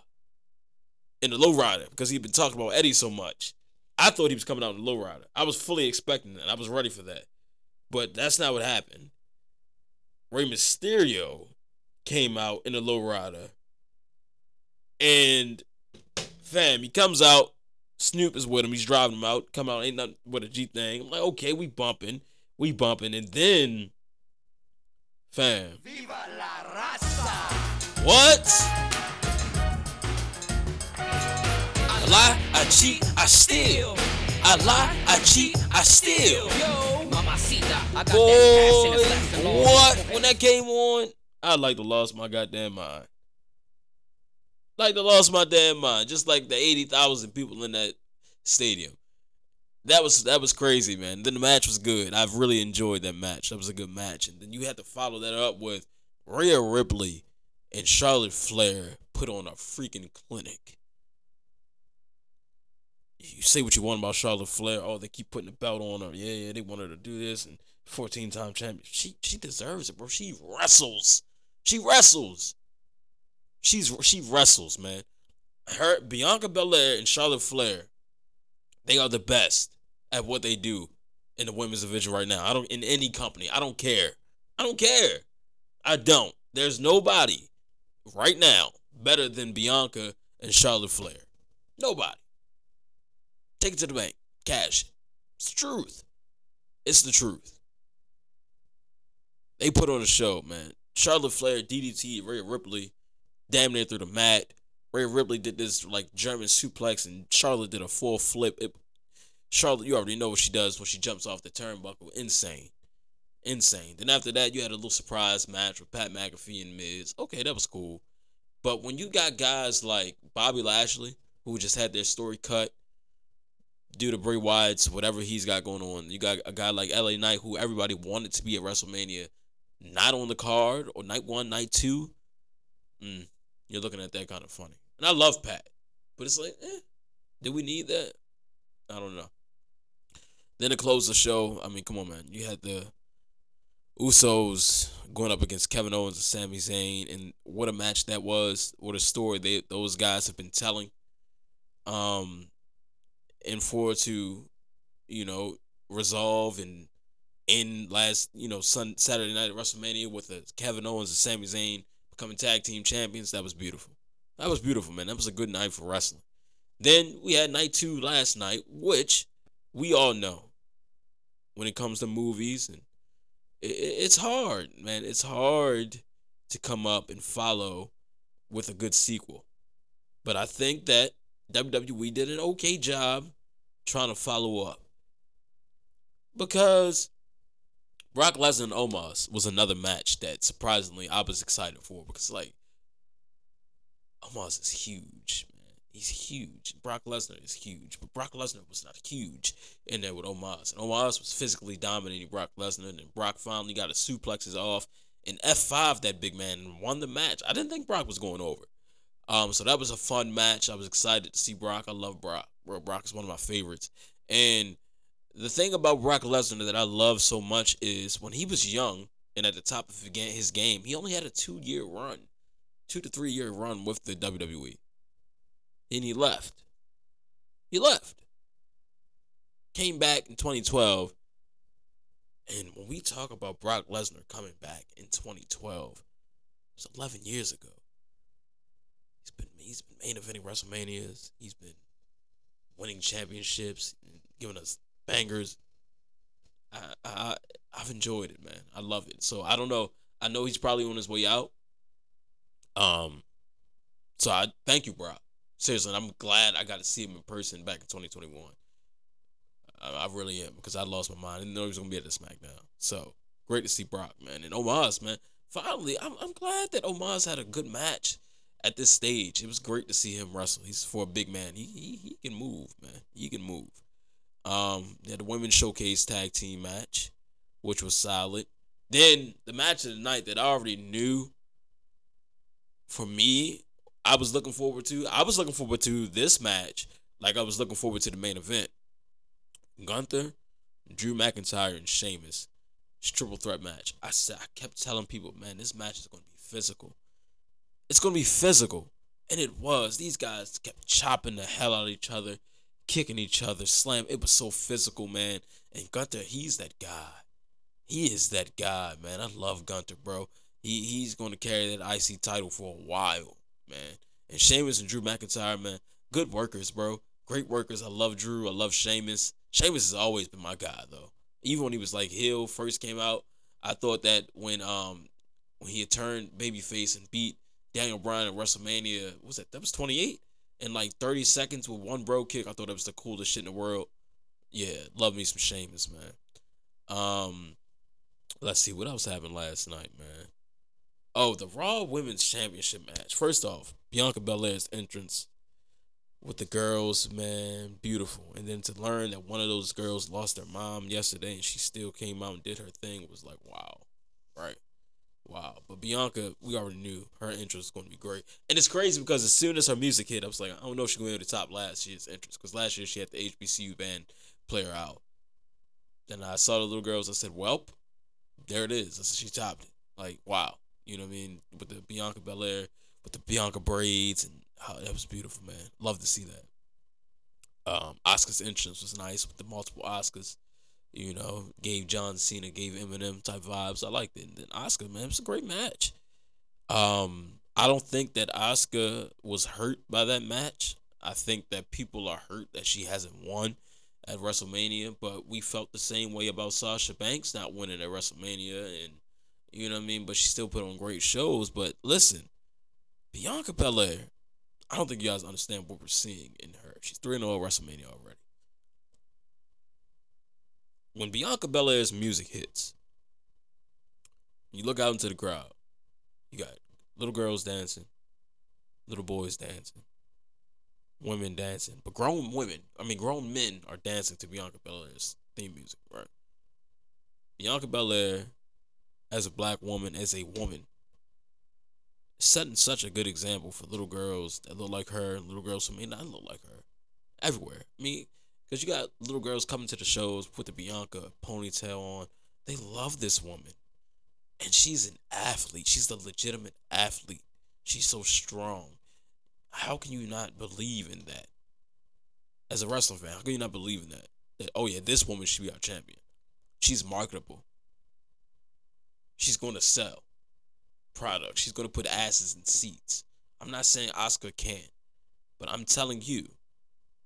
in the lowrider because he'd been talking about Eddie so much. I thought he was coming out in the lowrider. I was fully expecting that. I was ready for that, but that's not what happened. Rey Mysterio came out in the lowrider, and fam, he comes out Snoop is with him. He's driving him out. Come out, ain't nothing but a G thing. I'm like, okay, we bumping, we bumping, and then, fam, Viva la raza. What? I lie, I cheat, I steal. I lie, I cheat, I steal. Yo, mamacita, I got Boy, that what? When that came on, I like to lost my goddamn mind like I lost my damn mind. Just like the eighty thousand people in that stadium. That was that was crazy, man. Then the match was good. I've really enjoyed that match. That was a good match. And then you had to follow that up with Rhea Ripley and Charlotte Flair put on a freaking clinic. You say what you want about Charlotte Flair. Oh, they keep putting the belt on her. Yeah, yeah, they want her to do this and 14 time champion. She she deserves it, bro. She wrestles. She wrestles. She's she wrestles, man. Her Bianca Belair and Charlotte Flair, they are the best at what they do in the women's division right now. I don't in any company. I don't care. I don't care. I don't. There's nobody right now better than Bianca and Charlotte Flair. Nobody. Take it to the bank. Cash. It's the truth. It's the truth. They put on a show, man. Charlotte Flair, DDT, Rhea Ripley, damn near through the mat. Rhea Ripley did this like German suplex, and Charlotte did a full flip. It, Charlotte, you already know what she does when she jumps off the turnbuckle. Insane, insane. Then after that, you had a little surprise match with Pat McAfee and Miz. Okay, that was cool. But when you got guys like Bobby Lashley, who just had their story cut due to Bray Wyatt's whatever he's got going on, you got a guy like LA Knight, who everybody wanted to be at WrestleMania, not on the card or night one, night two. Mm, you're looking at that kind of funny. And I love Pat, but it's like, eh, did we need that? I don't know. Then to close the show, I mean, come on, man. You had the Usos going up against Kevin Owens and Sami Zayn, and what a match that was! What a story they those guys have been telling. Um, and for to, you know, resolve and in last, you know, Sun Saturday night at WrestleMania with the Kevin Owens and Sami Zayn becoming tag team champions. That was beautiful. That was beautiful, man. That was a good night for wrestling. Then we had night two last night, which we all know when it comes to movies and it's hard, man. It's hard to come up and follow with a good sequel. But I think that WWE did an okay job trying to follow up. Because Brock Lesnar and Omos was another match that surprisingly I was excited for because like Omos is huge, man. He's huge. Brock Lesnar is huge, but Brock Lesnar was not huge in there with Omos. And Omos was physically dominating Brock Lesnar, and Brock finally got his suplexes off and F5 that big man and won the match. I didn't think Brock was going over. Um, so that was a fun match. I was excited to see Brock. I love Brock. Bro, Brock is one of my favorites. And the thing about Brock Lesnar that I love so much is when he was young and at the top of his game, he only had a two year run, two to three year run with the WWE. And he left. He left. Came back in 2012. And when we talk about Brock Lesnar coming back in 2012, it's 11 years ago. He's been he's been main eventing WrestleManias. He's been winning championships, giving us bangers. I, I I've enjoyed it, man. I love it. So I don't know. I know he's probably on his way out. Um, so I thank you, Brock. Seriously, I'm glad I got to see him in person back in 2021. I, I really am because I lost my mind. I didn't know he was gonna be at the SmackDown. So great to see Brock, man, and Omos, man. Finally, I'm I'm glad that Omos had a good match at this stage. It was great to see him wrestle. He's for a big man. He he, he can move, man. He can move. Um, they had the women's showcase tag team match, which was solid. Then the match of the night that I already knew for me, I was looking forward to. I was looking forward to this match like I was looking forward to the main event. Gunther, Drew McIntyre, and Sheamus. It's triple threat match. I said I kept telling people, man, this match is gonna be physical. It's gonna be physical. And it was. These guys kept chopping the hell out of each other, kicking each other, slam. It was so physical, man. And Gunther, he's that guy. He is that guy, man. I love Gunther, bro. He he's gonna carry that IC title for a while, man. And Sheamus and Drew McIntyre, man, good workers, bro. Great workers. I love Drew. I love Sheamus. Sheamus has always been my guy, though. Even when he was like Hill first came out, I thought that when um when he had turned babyface and beat Daniel Bryan at WrestleMania, what was that that was 28 in like 30 seconds with one bro kick. I thought that was the coolest shit in the world. Yeah, love me some Sheamus, man. Um, let's see what else happened last night, man. Oh, the Raw Women's Championship match. First off, Bianca Belair's entrance with the girls, man, beautiful. And then to learn that one of those girls lost their mom yesterday and she still came out and did her thing was like, wow, right? Wow. But Bianca, we already knew her entrance was going to be great. And it's crazy because as soon as her music hit, I was like, I don't know if she's going to be able to top last year's entrance because last year she had the HBCU band play her out. Then I saw the little girls. I said, "Welp, there it is." I said, she topped it. Like, wow. You know what I mean? With the Bianca Belair, with the Bianca braids, and oh, that was beautiful, man. Love to see that. Um, Asuka's entrance was nice with the multiple Asukas. You know, gave John Cena, gave Eminem type vibes. I liked it. And then Asuka, man, it was a great match. Um, I don't think that Asuka was hurt by that match. I think that people are hurt that she hasn't won at WrestleMania, but we felt the same way about Sasha Banks not winning at WrestleMania, and you know what I mean. But she still put on great shows. But listen, Bianca Belair, I don't think you guys understand what we're seeing in her. She's three 0 WrestleMania already. When Bianca Belair's music hits, you look out into the crowd. You got little girls dancing, little boys dancing, women dancing, but grown women, I mean grown men are dancing to Bianca Belair's theme music, right? Bianca Belair as a black woman, as a woman, setting such a good example for little girls that look like her, little girls who may not look like her, everywhere. I mean, because you got little girls coming to the shows, put the Bianca ponytail on. They love this woman. And she's an athlete. She's a legitimate athlete. She's so strong. How can you not believe in that? As a wrestling fan, how can you not believe in that? That, oh yeah, this woman should be our champion. She's marketable. She's going to sell product. She's going to put asses in seats. I'm not saying Asuka can't, but I'm telling you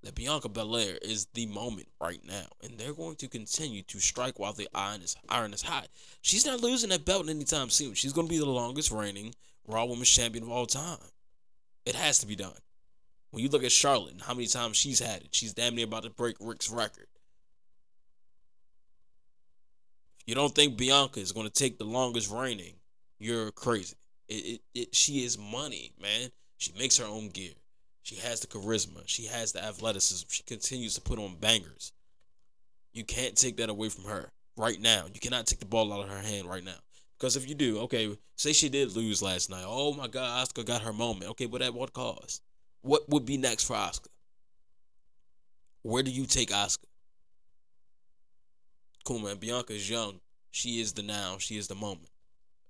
that Bianca Belair is the moment right now, and they're going to continue to strike while the iron is iron is hot. She's not losing that belt anytime soon. She's going to be the longest reigning Raw Women's Champion of all time. It has to be done. When you look at Charlotte and how many times she's had it, she's damn near about to break Ric's record. If you don't think Bianca is going to take the longest reigning, you're crazy. It, it, it, she is money, man. She makes her own gear. She has the charisma. She has the athleticism. She continues to put on bangers. You can't take that away from her right now. You cannot take the ball out of her hand right now. Because if you do, okay, say she did lose last night. Oh my God, Asuka got her moment. Okay, but at what cost? What would be next for Asuka? Where do you take Asuka? Cool, man. Bianca is young. She is the now. She is the moment.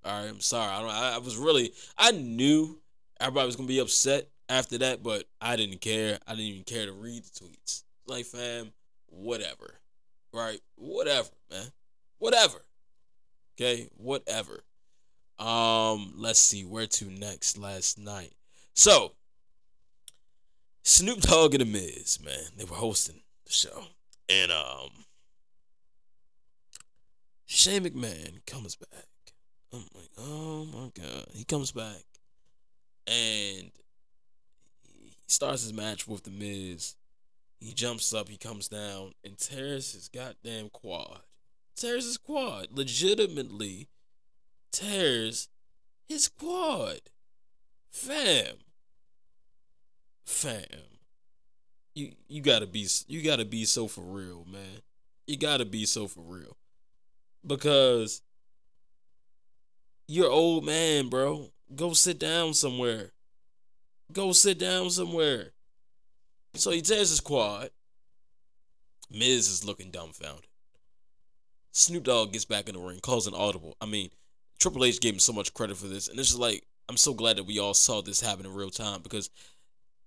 All right, I'm sorry. I don't. I, I was really. I knew everybody was gonna be upset after that, but I didn't care. I didn't even care to read the tweets. Like, fam, whatever. Right? Whatever, man. Whatever. Okay? Whatever. Um, let's see where to next last night. So, Snoop Dogg and The Miz, man, they were hosting the show. And um Shane McMahon comes back. I'm like, oh my god. He comes back and starts his match with the Miz. He jumps up, he comes down, and tears his goddamn quad. Tears his quad. Legitimately tears his quad. Fam. Fam. You you gotta be you gotta be so for real, man. You gotta be so for real. Because you're old man, bro. Go sit down somewhere. Go sit down somewhere. So he tears his quad. Miz is looking dumbfounded. Snoop Dogg gets back in the ring, calls an audible. I mean, Triple H gave him so much credit for this, and it's just like I'm so glad that we all saw this happen in real time because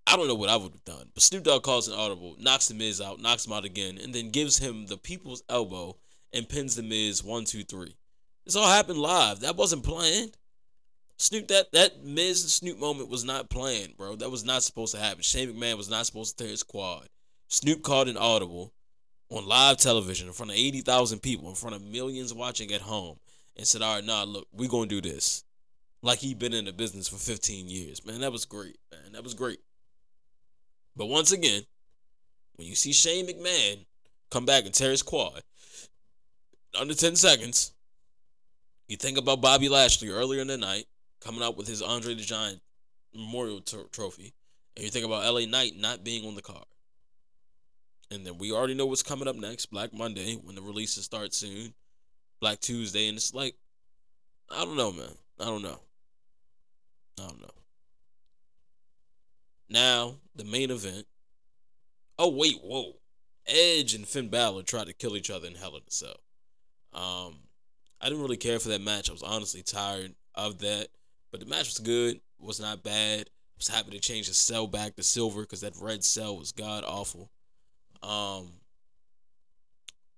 I don't know what I would have done. But Snoop Dogg calls an audible, knocks the Miz out, knocks him out again, and then gives him the people's elbow and pins the Miz one, two, three. This all happened live. That wasn't planned. Snoop, that that Miz Snoop moment was not planned, bro. That was not supposed to happen. Shane McMahon was not supposed to tear his quad. Snoop called an audible on live television in front of 80,000 people, in front of millions watching at home, and said, all right, nah, look, we going to do this. Like he been in the business for 15 years. Man, that was great, man. That was great. But once again, when you see Shane McMahon come back and tear his quad under 10 seconds, you think about Bobby Lashley earlier in the night coming out with his Andre the Giant Memorial t- Trophy, and you think about LA Knight not being on the card. And then we already know what's coming up next Black Monday when the releases start soon, Black Tuesday, and it's like, I don't know, man. I don't know. I don't know. Now, the main event. Oh, wait, whoa. Edge and Finn Balor tried to kill each other in Hell in a Cell. Um, I didn't really care for that match. I was honestly tired of that. But the match was good. Was not bad. Was happy to change the cell back to silver because that red cell was god awful. Um,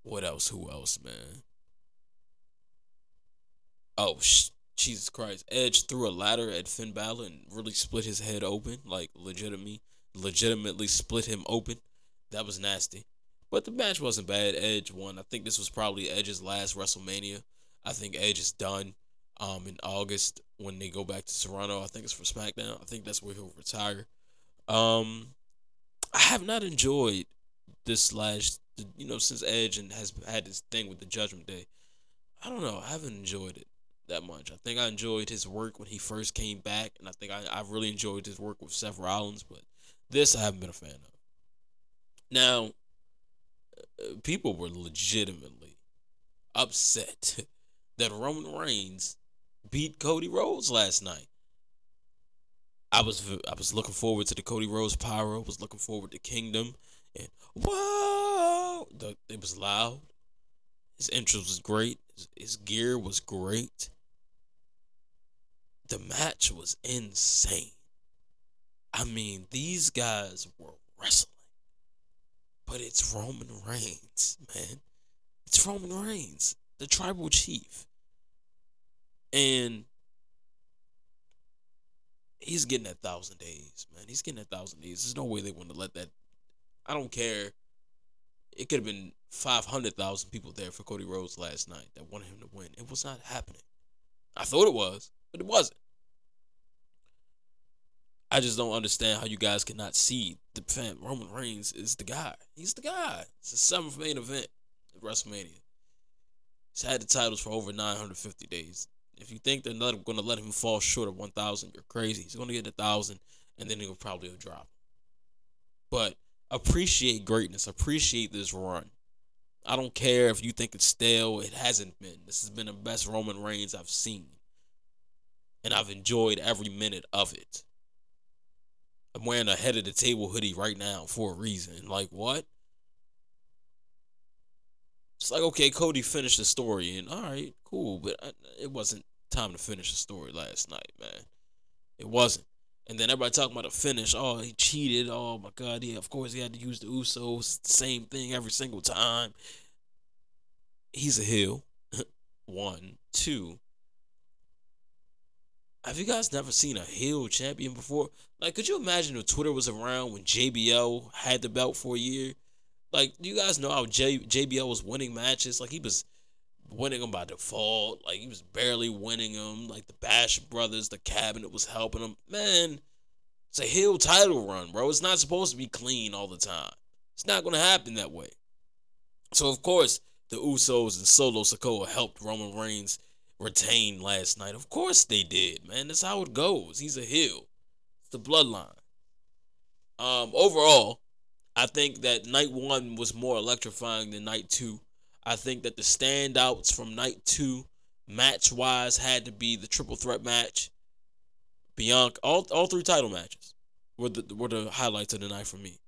what else? Who else, man? Oh, sh- Jesus Christ! Edge threw a ladder at Finn Balor and really split his head open, like legitimately, legitimately split him open. That was nasty. But the match wasn't bad. Edge won. I think this was probably Edge's last WrestleMania. I think Edge is done um, in August when they go back to Toronto. I think it's for SmackDown. I think that's where he'll retire. Um, I have not enjoyed this last, you know, since Edge and has had this thing with the Judgment Day. I don't know. I haven't enjoyed it that much. I think I enjoyed his work when he first came back, and I think I, I really enjoyed his work with Seth Rollins, but this I haven't been a fan of. Now, uh, people were legitimately upset that Roman Reigns beat Cody Rhodes last night. I was I was looking forward to the Cody Rhodes pyro. Was looking forward to Kingdom, and whoa, the, it was loud. His entrance was great. His, his gear was great. The match was insane. I mean, these guys were wrestling, but it's Roman Reigns, man. It's Roman Reigns, the tribal chief. And he's getting a thousand days, man. He's getting a thousand days. There's no way they want to let that. I don't care. It could have been 500,000 people there for Cody Rhodes last night that wanted him to win. It was not happening. I thought it was, but it wasn't. I just don't understand how you guys cannot see the fan. Roman Reigns is the guy. He's the guy. It's the seventh main event at WrestleMania. He's had the titles for over 950 days. If you think they're not going to let him fall short of 1,000, you're crazy. He's going to get a 1,000, and then he'll probably drop. But appreciate greatness. Appreciate this run. I don't care if you think it's stale. It hasn't been. This has been the best Roman Reigns I've seen. And I've enjoyed every minute of it. I'm wearing a head of the table hoodie right now for a reason. Like, what? It's like, okay, Cody finished the story, and all right, cool, but I, it wasn't time to finish the story last night, man. It wasn't. And then everybody talking about the finish. Oh, he cheated. Oh my God, yeah, of course he had to use the Usos. Same thing every single time. He's a heel. One, two. Have you guys never seen a heel champion before? Like, could you imagine if Twitter was around when JBL had the belt for a year? Like, do you guys know how J- JBL was winning matches? Like, he was winning them by default. Like he was barely winning them. Like the Bash brothers, the cabinet was helping him. Man, it's a heel title run, bro. It's not supposed to be clean all the time. It's not gonna happen that way. So of course, the Usos and Solo Sikoa helped Roman Reigns retain last night. Of course they did, man. That's how it goes. He's a heel. It's the bloodline. Um, overall, I think that night one was more electrifying than night two. I think that the standouts from night two, match wise, had to be the triple threat match. Bianca, all all three title matches were the were the highlights of the night for me.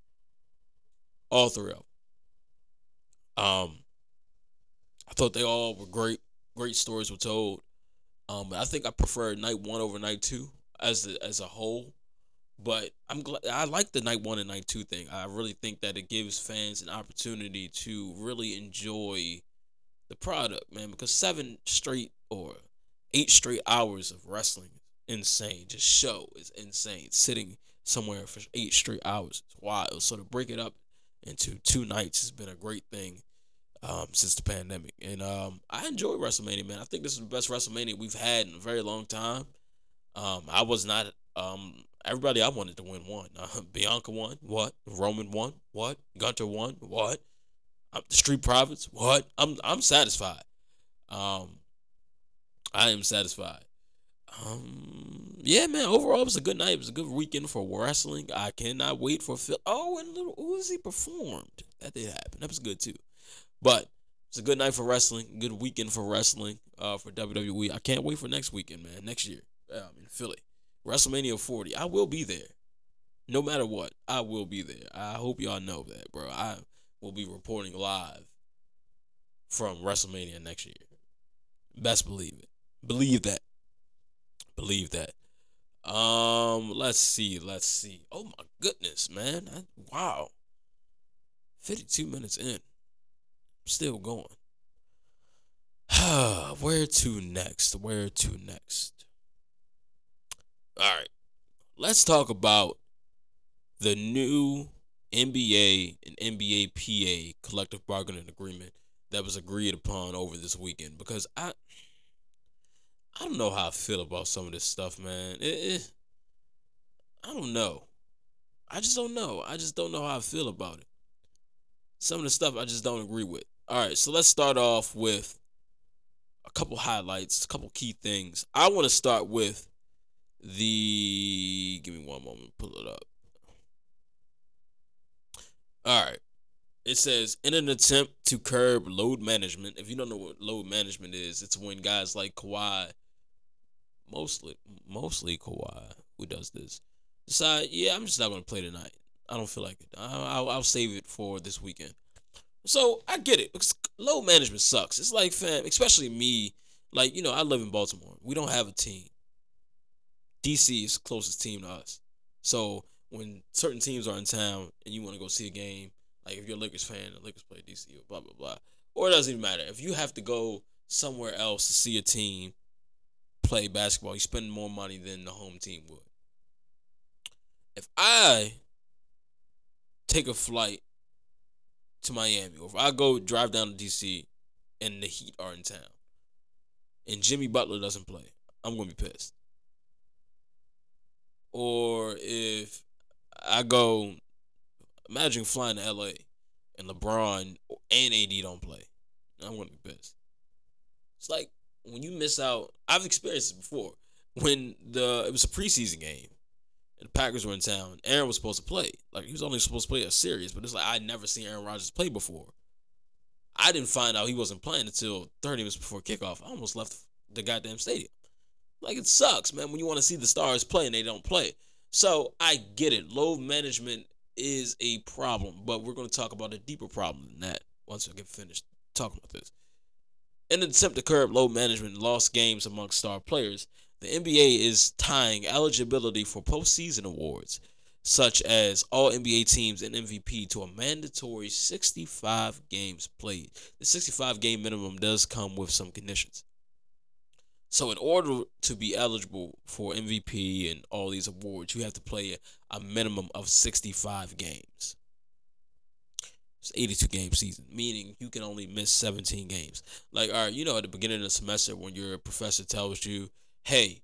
All three of them. Um, I thought they all were great. Great stories were told. Um, but I think I prefer night one over night two as the, as a whole. But I'm glad I like the night one and night two thing. I really think that it gives fans an opportunity to really enjoy the product, man. Because seven straight or eight straight hours of wrestling is insane. Just show is insane. Sitting somewhere for eight straight hours is wild. So to break it up into two nights has been a great thing um, since the pandemic. And um, I enjoy WrestleMania, man. I think this is the best WrestleMania we've had in a very long time. Um, I was not um, everybody I wanted to win won. Uh, Bianca won. What? Roman won. What? Gunther won. What? Uh, the Street Profits. What? I'm I'm satisfied. Um, I am satisfied. Um, yeah, man. Overall, it was a good night. It was a good weekend for wrestling. I cannot wait for Phil. Oh, and Lil Uzi performed. That did happen. That was good too. But it's a good night for wrestling. Good weekend for wrestling. Uh, for WWE. I can't wait for next weekend, man. Next year, um, in Philly. WrestleMania 40. I will be there. No matter what, I will be there. I hope y'all know that, bro. I will be reporting live from WrestleMania next year. Best believe it. Believe that. Believe that. Um, let's see. Let's see. Oh my goodness, man. I, wow. 52 minutes in. Still going. Where to next? Where to next? All right. Let's talk about the new NBA and NBA PA collective bargaining agreement that was agreed upon over this weekend because I I don't know how I feel about some of this stuff, man. It, it, I don't know. I just don't know. I just don't know how I feel about it. Some of the stuff I just don't agree with. All right, so let's start off with a couple highlights, a couple key things. I want to start with the give me one moment, pull it up. All right. It says in an attempt to curb load management. If you don't know what load management is, it's when guys like Kawhi, mostly mostly Kawhi, who does this, decide, yeah, I'm just not gonna play tonight. I don't feel like it. I'll, I'll save it for this weekend. So I get it load management sucks. It's like fam, especially me. Like you know, I live in Baltimore. We don't have a team. DC is closest team to us. So when certain teams are in town and you want to go see a game, like if you're a Lakers fan, the Lakers play DC or blah blah blah, or it doesn't even matter. If you have to go somewhere else to see a team play basketball, you spend more money than the home team would. If I take a flight to Miami, or if I go drive down to DC and the Heat are in town, and Jimmy Butler doesn't play, I'm gonna be pissed or if I go, imagine flying to LA and LeBron and AD don't play. I'm gonna be pissed. It's like when you miss out. I've experienced it before. When the it was a preseason game and the Packers were in town, Aaron was supposed to play. Like he was only supposed to play a series, but it's like I'd never seen Aaron Rodgers play before. I didn't find out he wasn't playing until 30 minutes before kickoff. I almost left the goddamn stadium. Like it sucks, man, when you want to see the stars play and they don't play. So I get it. Load management is a problem, but we're going to talk about a deeper problem than that once I get finished talking about this. In an attempt to curb load management and lost games among star players, the NBA is tying eligibility for postseason awards, such as all NBA teams and MVP, to a mandatory 65 games played. The 65 game minimum does come with some conditions. So, in order to be eligible for MVP and all these awards, you have to play a minimum of 65 games. It's 82 game season, meaning you can only miss 17 games. Like, all right, you know, at the beginning of the semester, when your professor tells you, hey,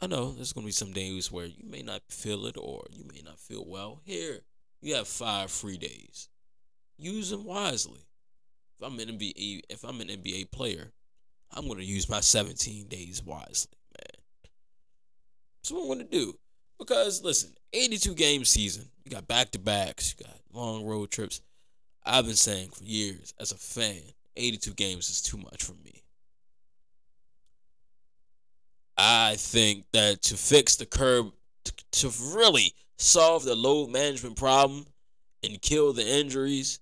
I know there's going to be some days where you may not feel it or you may not feel well. Here, you have five free days. Use them wisely. If I'm an NBA, if I'm an NBA player, I'm going to use my 17 days wisely, man. That's what I'm going to do. Because listen, 82 game season, you got back to backs, you got long road trips. I've been saying for years as a fan, 82 games is too much for me. I think that to fix the curb, to, really solve the load management problem and kill the injuries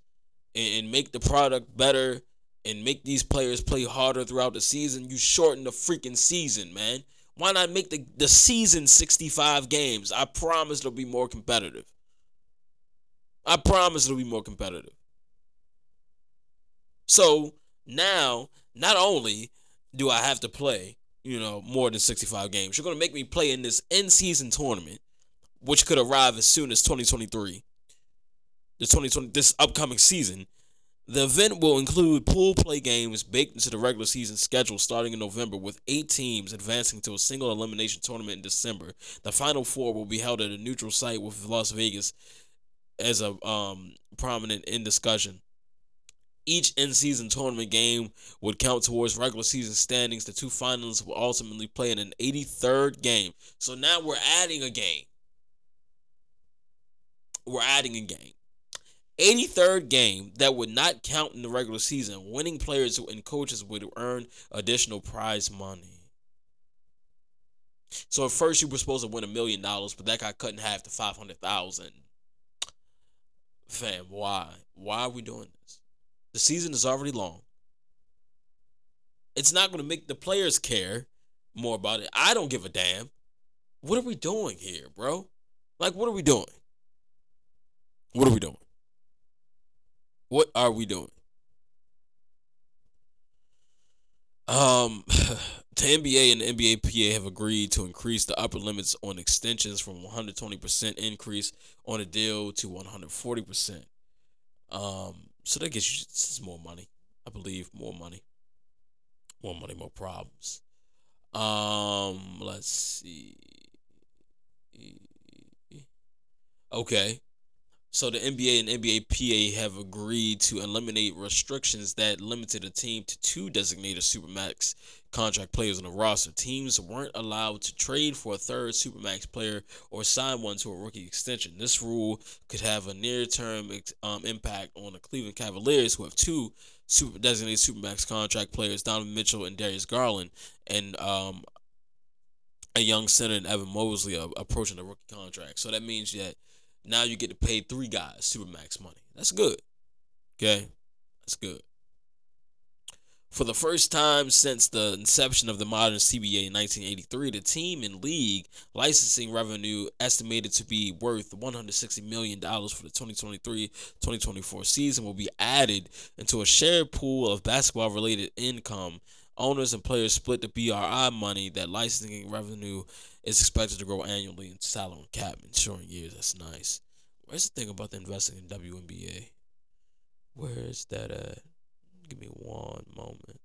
and, make the product better and make these players play harder throughout the season, you shorten the freaking season, man. Why not make the, the season 65 games? I promise it'll be more competitive. I promise it'll be more competitive. So now, not only do I have to play, you know, more than 65 games, you're going to make me play in this end season tournament, which could arrive as soon as 2023, the 2020, this upcoming season. The event will include pool play games baked into the regular season schedule starting in November, with eight teams advancing to a single elimination tournament in December. The final four will be held at a neutral site with Las Vegas as a um, prominent in discussion. Each in season tournament game would count towards regular season standings. The two finalists will ultimately play in an 83rd game. So now we're adding a game. We're adding a game. 83rd game that would not count in the regular season. Winning players and coaches would earn additional prize money. So at first you were supposed to win a million dollars, but that got cut in half to 500,000. Fam, why? Why are we doing this? The season is already long. It's not going to make the players care more about it. I don't give a damn. What are we doing here, bro? Like, what are we doing? What are we doing? What are we doing? Um, the NBA and the NBA PA have agreed to increase the upper limits on extensions from 120% increase on a deal to 140%. Um, so that gets you some more money. I believe more money. More money, more problems. Um, let's see. Okay. So the NBA and NBA PA have agreed to eliminate restrictions that limited a team to two designated supermax contract players on the roster. Teams weren't allowed to trade for a third supermax player or sign one to a rookie extension. This rule could have a near-term um, impact on the Cleveland Cavaliers, who have two super designated supermax contract players, Donovan Mitchell and Darius Garland, and um, a young center Evan Mobley, uh, approaching the rookie contract. So that means that now you get to pay three guys supermax money. That's good. Okay, that's good. For the first time since the inception of the modern CBA in 1983, the team and league licensing revenue estimated to be worth $160 million for the 2023-2024 season will be added into a shared pool of basketball-related income. Owners and players split the BRI money that licensing revenue is expected to grow annually in salary and cap in short years. That's nice. Where's the thing about the investing in WNBA? Where's that at? Give me one moment.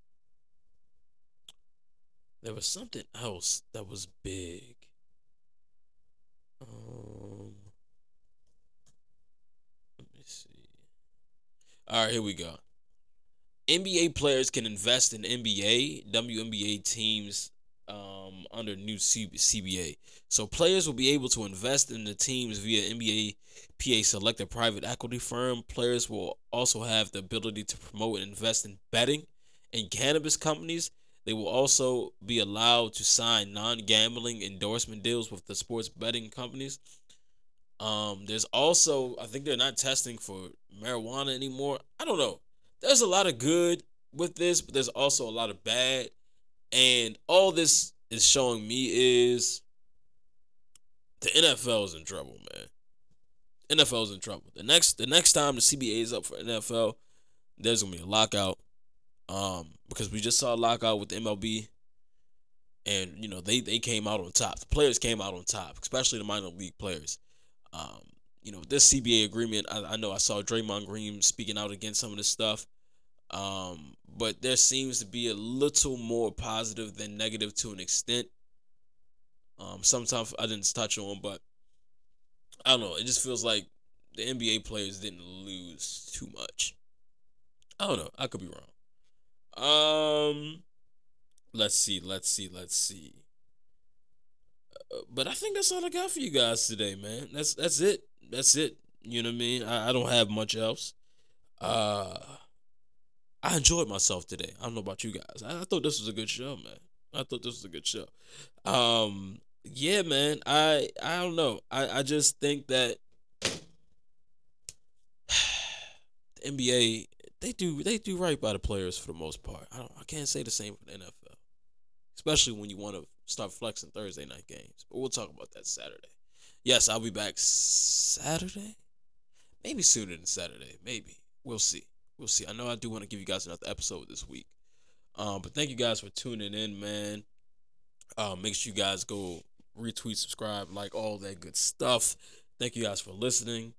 There was something else that was big. Um, let me see. All right, here we go. NBA players can invest in NBA, WNBA teams um, under new CBA. So players will be able to invest in the teams via NBA PA selected private equity firm. Players will also have the ability to promote and invest in betting and cannabis companies. They will also be allowed to sign non-gambling endorsement deals with the sports betting companies. Um, there's also I think they're not testing for marijuana anymore. I don't know. There's a lot of good with this, but there's also a lot of bad. And all this is showing me is the NFL is in trouble, man. NFL is in trouble. The next the next time the CBA is up for NFL, there's gonna be a lockout. Um, because we just saw a lockout with MLB, and you know they they came out on top. The players came out on top, especially the minor league players. Um, you know, this CBA agreement, I, I know I saw Draymond Green speaking out against some of this stuff. Um, but there seems to be a little more positive than negative to an extent. Um, sometimes I didn't touch on, but I don't know. It just feels like the NBA players didn't lose too much. I don't know. I could be wrong. Um, let's see. Let's see. Let's see. Uh, but I think that's all I got for you guys today, man. That's that's it. That's it. You know what I mean? I, I don't have much else. Uh I enjoyed myself today. I don't know about you guys. I, I thought this was a good show, man. I thought this was a good show. Um, yeah, man. I I don't know. I I just think that the NBA they do they do right by the players for the most part. I don't I can't say the same for the NFL, especially when you want to start flexing Thursday night games. But we'll talk about that Saturday. Yes, I'll be back Saturday. Maybe sooner than Saturday. Maybe we'll see we'll see. I know I do want to give you guys another episode this week. Um, but thank you guys for tuning in, man. Uh, make sure you guys go retweet, subscribe, like all that good stuff. Thank you guys for listening.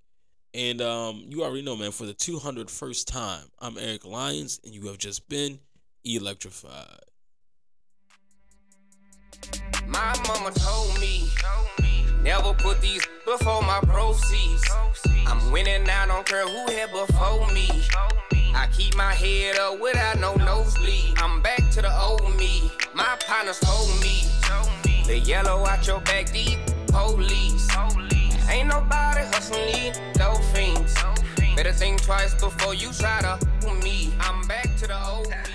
And um, you already know, man, for the 201st time, I'm Eric Lyons, and you have just been electrified. My mama told me, never put these before my proceeds. I'm winning, I don't care who here before me. I keep my head up without no nosebleed. I'm back to the old me. My partners told me. The yellow out your back deep, police. Ain't nobody hustling no fiends. Better think twice before you try to me. I'm back to the old me.